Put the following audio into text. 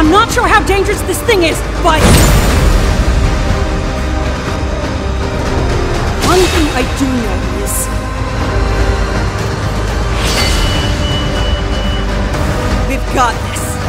I'm not sure how dangerous this thing is, but... One thing I do know is... We've got this.